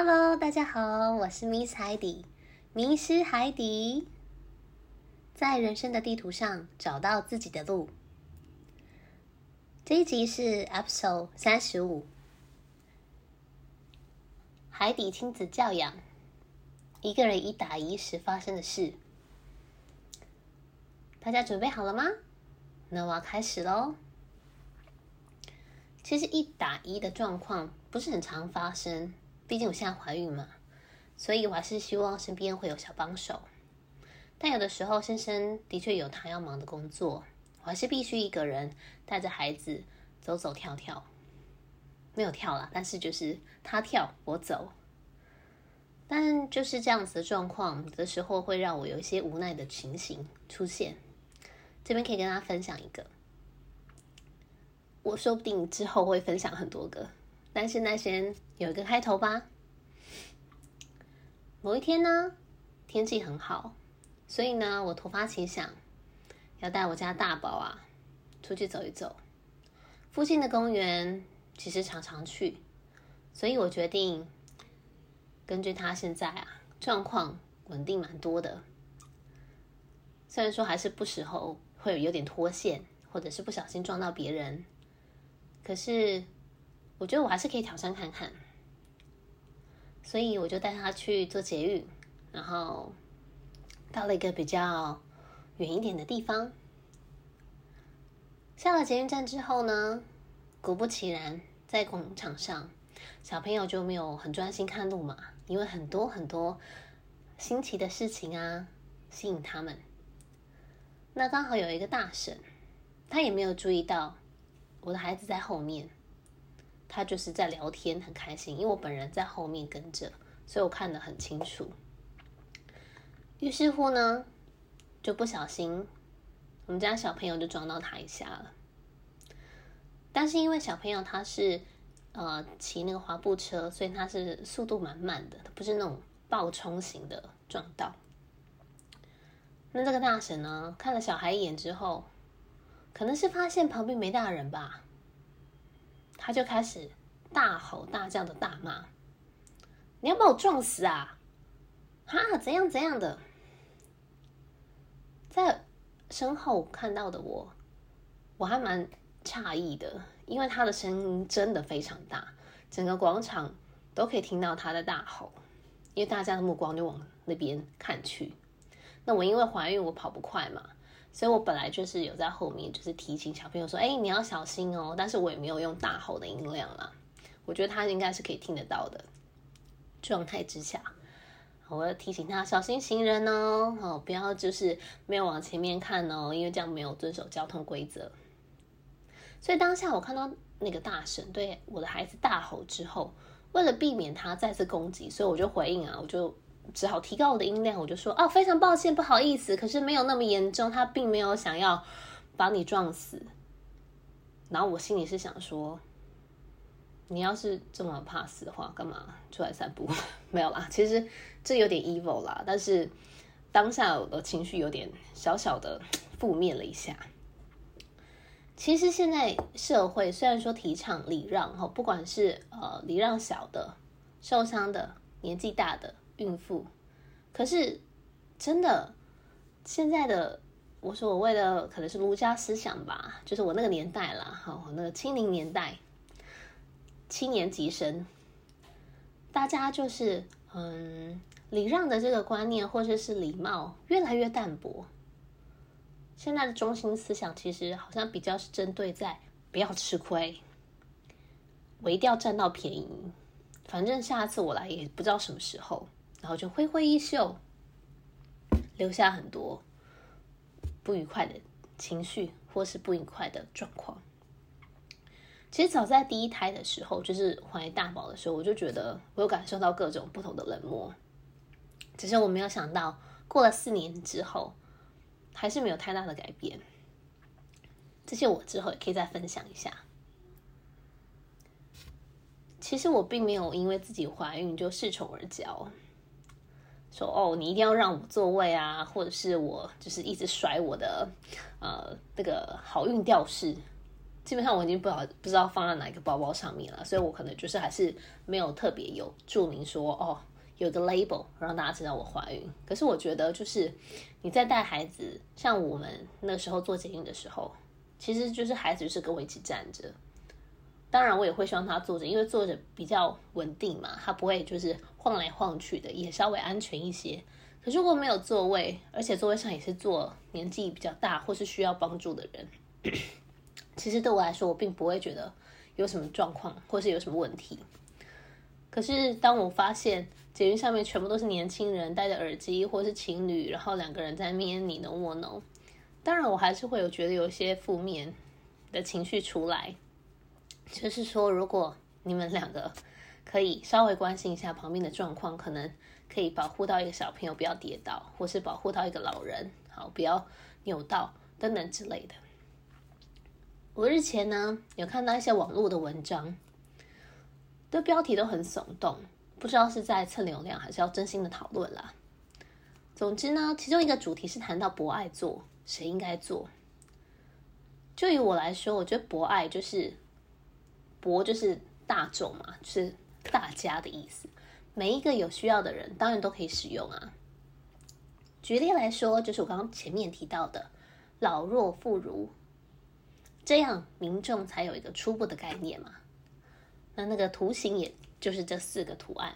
Hello，大家好，我是 Miss 海底，迷失海底，在人生的地图上找到自己的路。这一集是 Episode 三十五，海底亲子教养，一个人一打一时发生的事。大家准备好了吗？那我要开始喽。其实一打一的状况不是很常发生。毕竟我现在怀孕嘛，所以我还是希望身边会有小帮手。但有的时候，先生的确有他要忙的工作，我还是必须一个人带着孩子走走跳跳。没有跳啦，但是就是他跳我走。但就是这样子的状况，的时候会让我有一些无奈的情形出现。这边可以跟大家分享一个，我说不定之后会分享很多个。但是那先有一个开头吧。某一天呢，天气很好，所以呢，我突发奇想，要带我家大宝啊出去走一走。附近的公园其实常常去，所以我决定根据他现在啊状况稳定蛮多的。虽然说还是不时候会有点脱线，或者是不小心撞到别人，可是。我觉得我还是可以挑战看看，所以我就带他去做捷运，然后到了一个比较远一点的地方。下了捷运站之后呢，果不其然，在广场上，小朋友就没有很专心看路嘛，因为很多很多新奇的事情啊吸引他们。那刚好有一个大婶，他也没有注意到我的孩子在后面。他就是在聊天，很开心，因为我本人在后面跟着，所以我看得很清楚。于是乎呢，就不小心，我们家小朋友就撞到他一下了。但是因为小朋友他是呃骑那个滑步车，所以他是速度满满的，他不是那种暴冲型的撞到。那这个大婶呢，看了小孩一眼之后，可能是发现旁边没大人吧。他就开始大吼大叫的大骂：“你要把我撞死啊！哈，怎样怎样的？”在身后看到的我，我还蛮诧异的，因为他的声音真的非常大，整个广场都可以听到他的大吼，因为大家的目光就往那边看去。那我因为怀孕，我跑不快嘛。所以我本来就是有在后面，就是提醒小朋友说：“哎，你要小心哦。”但是我也没有用大吼的音量啦。我觉得他应该是可以听得到的状态之下，我要提醒他小心行人哦，哦，不要就是没有往前面看哦，因为这样没有遵守交通规则。所以当下我看到那个大婶对我的孩子大吼之后，为了避免他再次攻击，所以我就回应啊，我就。只好提高我的音量，我就说哦，非常抱歉，不好意思，可是没有那么严重，他并没有想要把你撞死。然后我心里是想说，你要是这么怕死的话，干嘛出来散步？没有啦，其实这有点 evil 啦，但是当下我的情绪有点小小的负面了一下。其实现在社会虽然说提倡礼让哈，不管是呃礼让小的、受伤的、年纪大的。孕妇，可是真的，现在的我所谓的可能是儒家思想吧，就是我那个年代啦，好，那个清零年代，七年级生，大家就是嗯，礼让的这个观念或者是礼貌越来越淡薄。现在的中心思想其实好像比较是针对在不要吃亏，我一定要占到便宜，反正下次我来也不知道什么时候。然后就挥挥衣袖，留下很多不愉快的情绪，或是不愉快的状况。其实早在第一胎的时候，就是怀大宝的时候，我就觉得我有感受到各种不同的冷漠。只是我没有想到，过了四年之后，还是没有太大的改变。这些我之后也可以再分享一下。其实我并没有因为自己怀孕就恃宠而骄。说哦，你一定要让我座位啊，或者是我就是一直甩我的呃那个好运吊饰，基本上我已经不好不知道放在哪一个包包上面了，所以我可能就是还是没有特别有注明说哦，有个 label 让大家知道我怀孕。可是我觉得就是你在带孩子，像我们那时候做捷运的时候，其实就是孩子就是跟我一起站着。当然我也会希望他坐着，因为坐着比较稳定嘛，他不会就是晃来晃去的，也稍微安全一些。可是如果没有座位，而且座位上也是坐年纪比较大或是需要帮助的人。其实对我来说，我并不会觉得有什么状况，或是有什么问题。可是当我发现捷运上面全部都是年轻人戴着耳机，或是情侣，然后两个人在面你侬我侬，当然我还是会有觉得有一些负面的情绪出来。就是说，如果你们两个可以稍微关心一下旁边的状况，可能可以保护到一个小朋友不要跌倒，或是保护到一个老人，好，不要扭到等等之类的。我日前呢有看到一些网络的文章，的标题都很耸动，不知道是在蹭流量还是要真心的讨论啦。总之呢，其中一个主题是谈到博爱座，谁应该做？就以我来说，我觉得博爱就是博就是大众嘛，就是大家的意思。每一个有需要的人，当然都可以使用啊。举例来说，就是我刚刚前面提到的老弱妇孺。这样民众才有一个初步的概念嘛。那那个图形也就是这四个图案。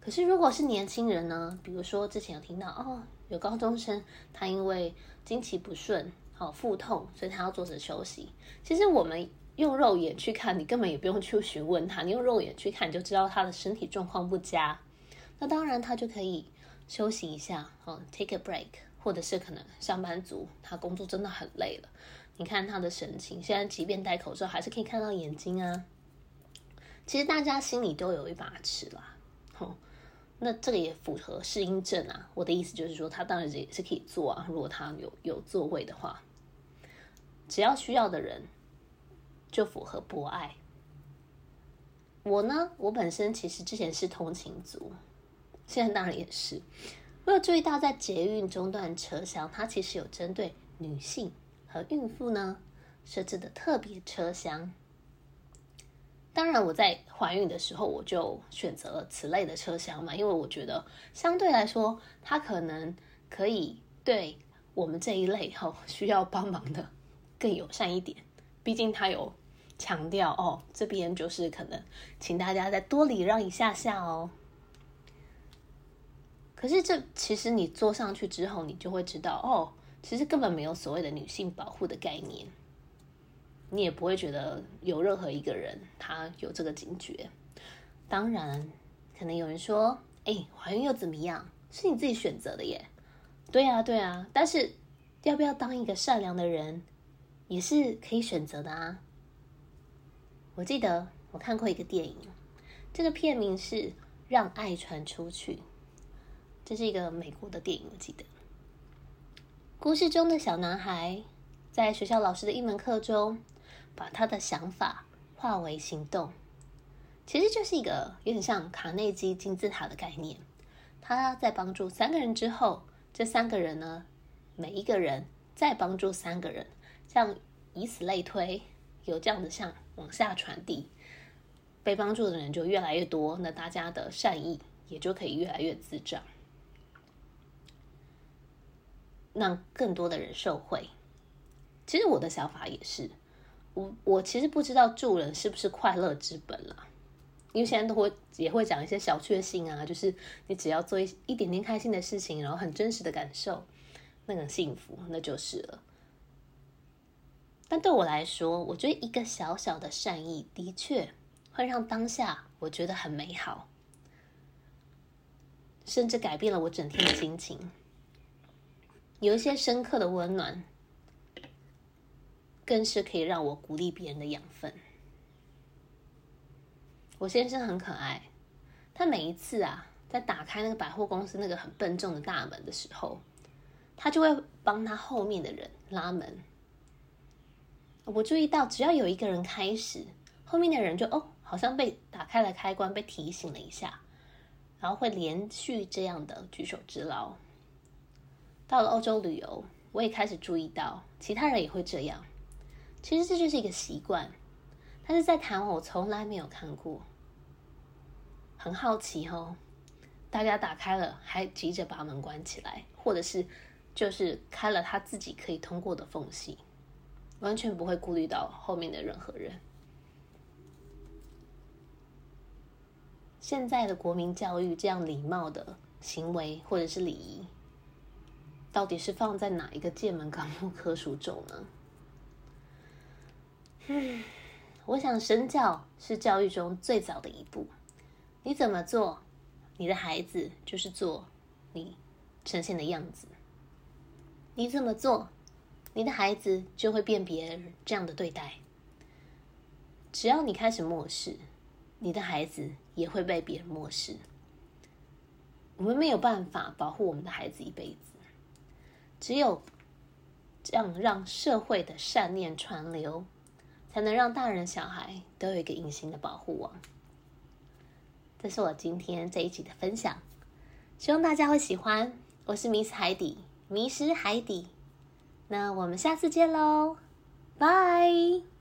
可是如果是年轻人呢？比如说之前有听到哦，有高中生他因为经期不顺，好腹痛，所以他要坐着休息。其实我们用肉眼去看，你根本也不用去询问他，你用肉眼去看你就知道他的身体状况不佳。那当然他就可以休息一下，哦，take a break，或者是可能上班族他工作真的很累了。你看他的神情，现在即便戴口罩，还是可以看到眼睛啊。其实大家心里都有一把尺啦，吼。那这个也符合适应症啊。我的意思就是说，他当然也是可以坐啊，如果他有有座位的话，只要需要的人就符合博爱。我呢，我本身其实之前是通勤族，现在当然也是。我有注意到，在捷运中段车厢，它其实有针对女性。和孕妇呢，设置的特别车厢。当然，我在怀孕的时候，我就选择了此类的车厢嘛，因为我觉得相对来说，它可能可以对我们这一类哈需要帮忙的更友善一点。毕竟他有强调哦，这边就是可能请大家再多礼让一下下哦。可是这其实你坐上去之后，你就会知道哦。其实根本没有所谓的女性保护的概念，你也不会觉得有任何一个人他有这个警觉。当然，可能有人说：“哎，怀孕又怎么样？是你自己选择的耶。”对啊，对啊。但是，要不要当一个善良的人，也是可以选择的啊。我记得我看过一个电影，这个片名是《让爱传出去》，这是一个美国的电影，我记得。故事中的小男孩，在学校老师的一门课中，把他的想法化为行动。其实就是一个有点像卡内基金字塔的概念。他在帮助三个人之后，这三个人呢，每一个人再帮助三个人，这样以此类推，有这样的像往下传递，被帮助的人就越来越多，那大家的善意也就可以越来越滋长。让更多的人受惠。其实我的想法也是，我我其实不知道助人是不是快乐之本啦，因为现在都会也会讲一些小确幸啊，就是你只要做一一点点开心的事情，然后很真实的感受那个幸福，那就是了。但对我来说，我觉得一个小小的善意的确会让当下我觉得很美好，甚至改变了我整天的心情。有一些深刻的温暖，更是可以让我鼓励别人的养分。我先生很可爱，他每一次啊，在打开那个百货公司那个很笨重的大门的时候，他就会帮他后面的人拉门。我注意到，只要有一个人开始，后面的人就哦，好像被打开了开关，被提醒了一下，然后会连续这样的举手之劳。到了欧洲旅游，我也开始注意到其他人也会这样。其实这就是一个习惯，但是在台湾我从来没有看过，很好奇哦。大家打开了还急着把门关起来，或者是就是开了他自己可以通过的缝隙，完全不会顾虑到后面的任何人。现在的国民教育这样礼貌的行为或者是礼仪，到底是放在哪一个界门纲目科属中呢？嗯，我想身教是教育中最早的一步。你怎么做，你的孩子就是做你呈现的样子。你怎么做，你的孩子就会辨别这样的对待。只要你开始漠视，你的孩子也会被别人漠视。我们没有办法保护我们的孩子一辈子，只有这样让社会的善念传流。才能让大人小孩都有一个隐形的保护网。这是我今天这一集的分享，希望大家会喜欢。我是迷失海底，迷失海底。那我们下次见喽，拜。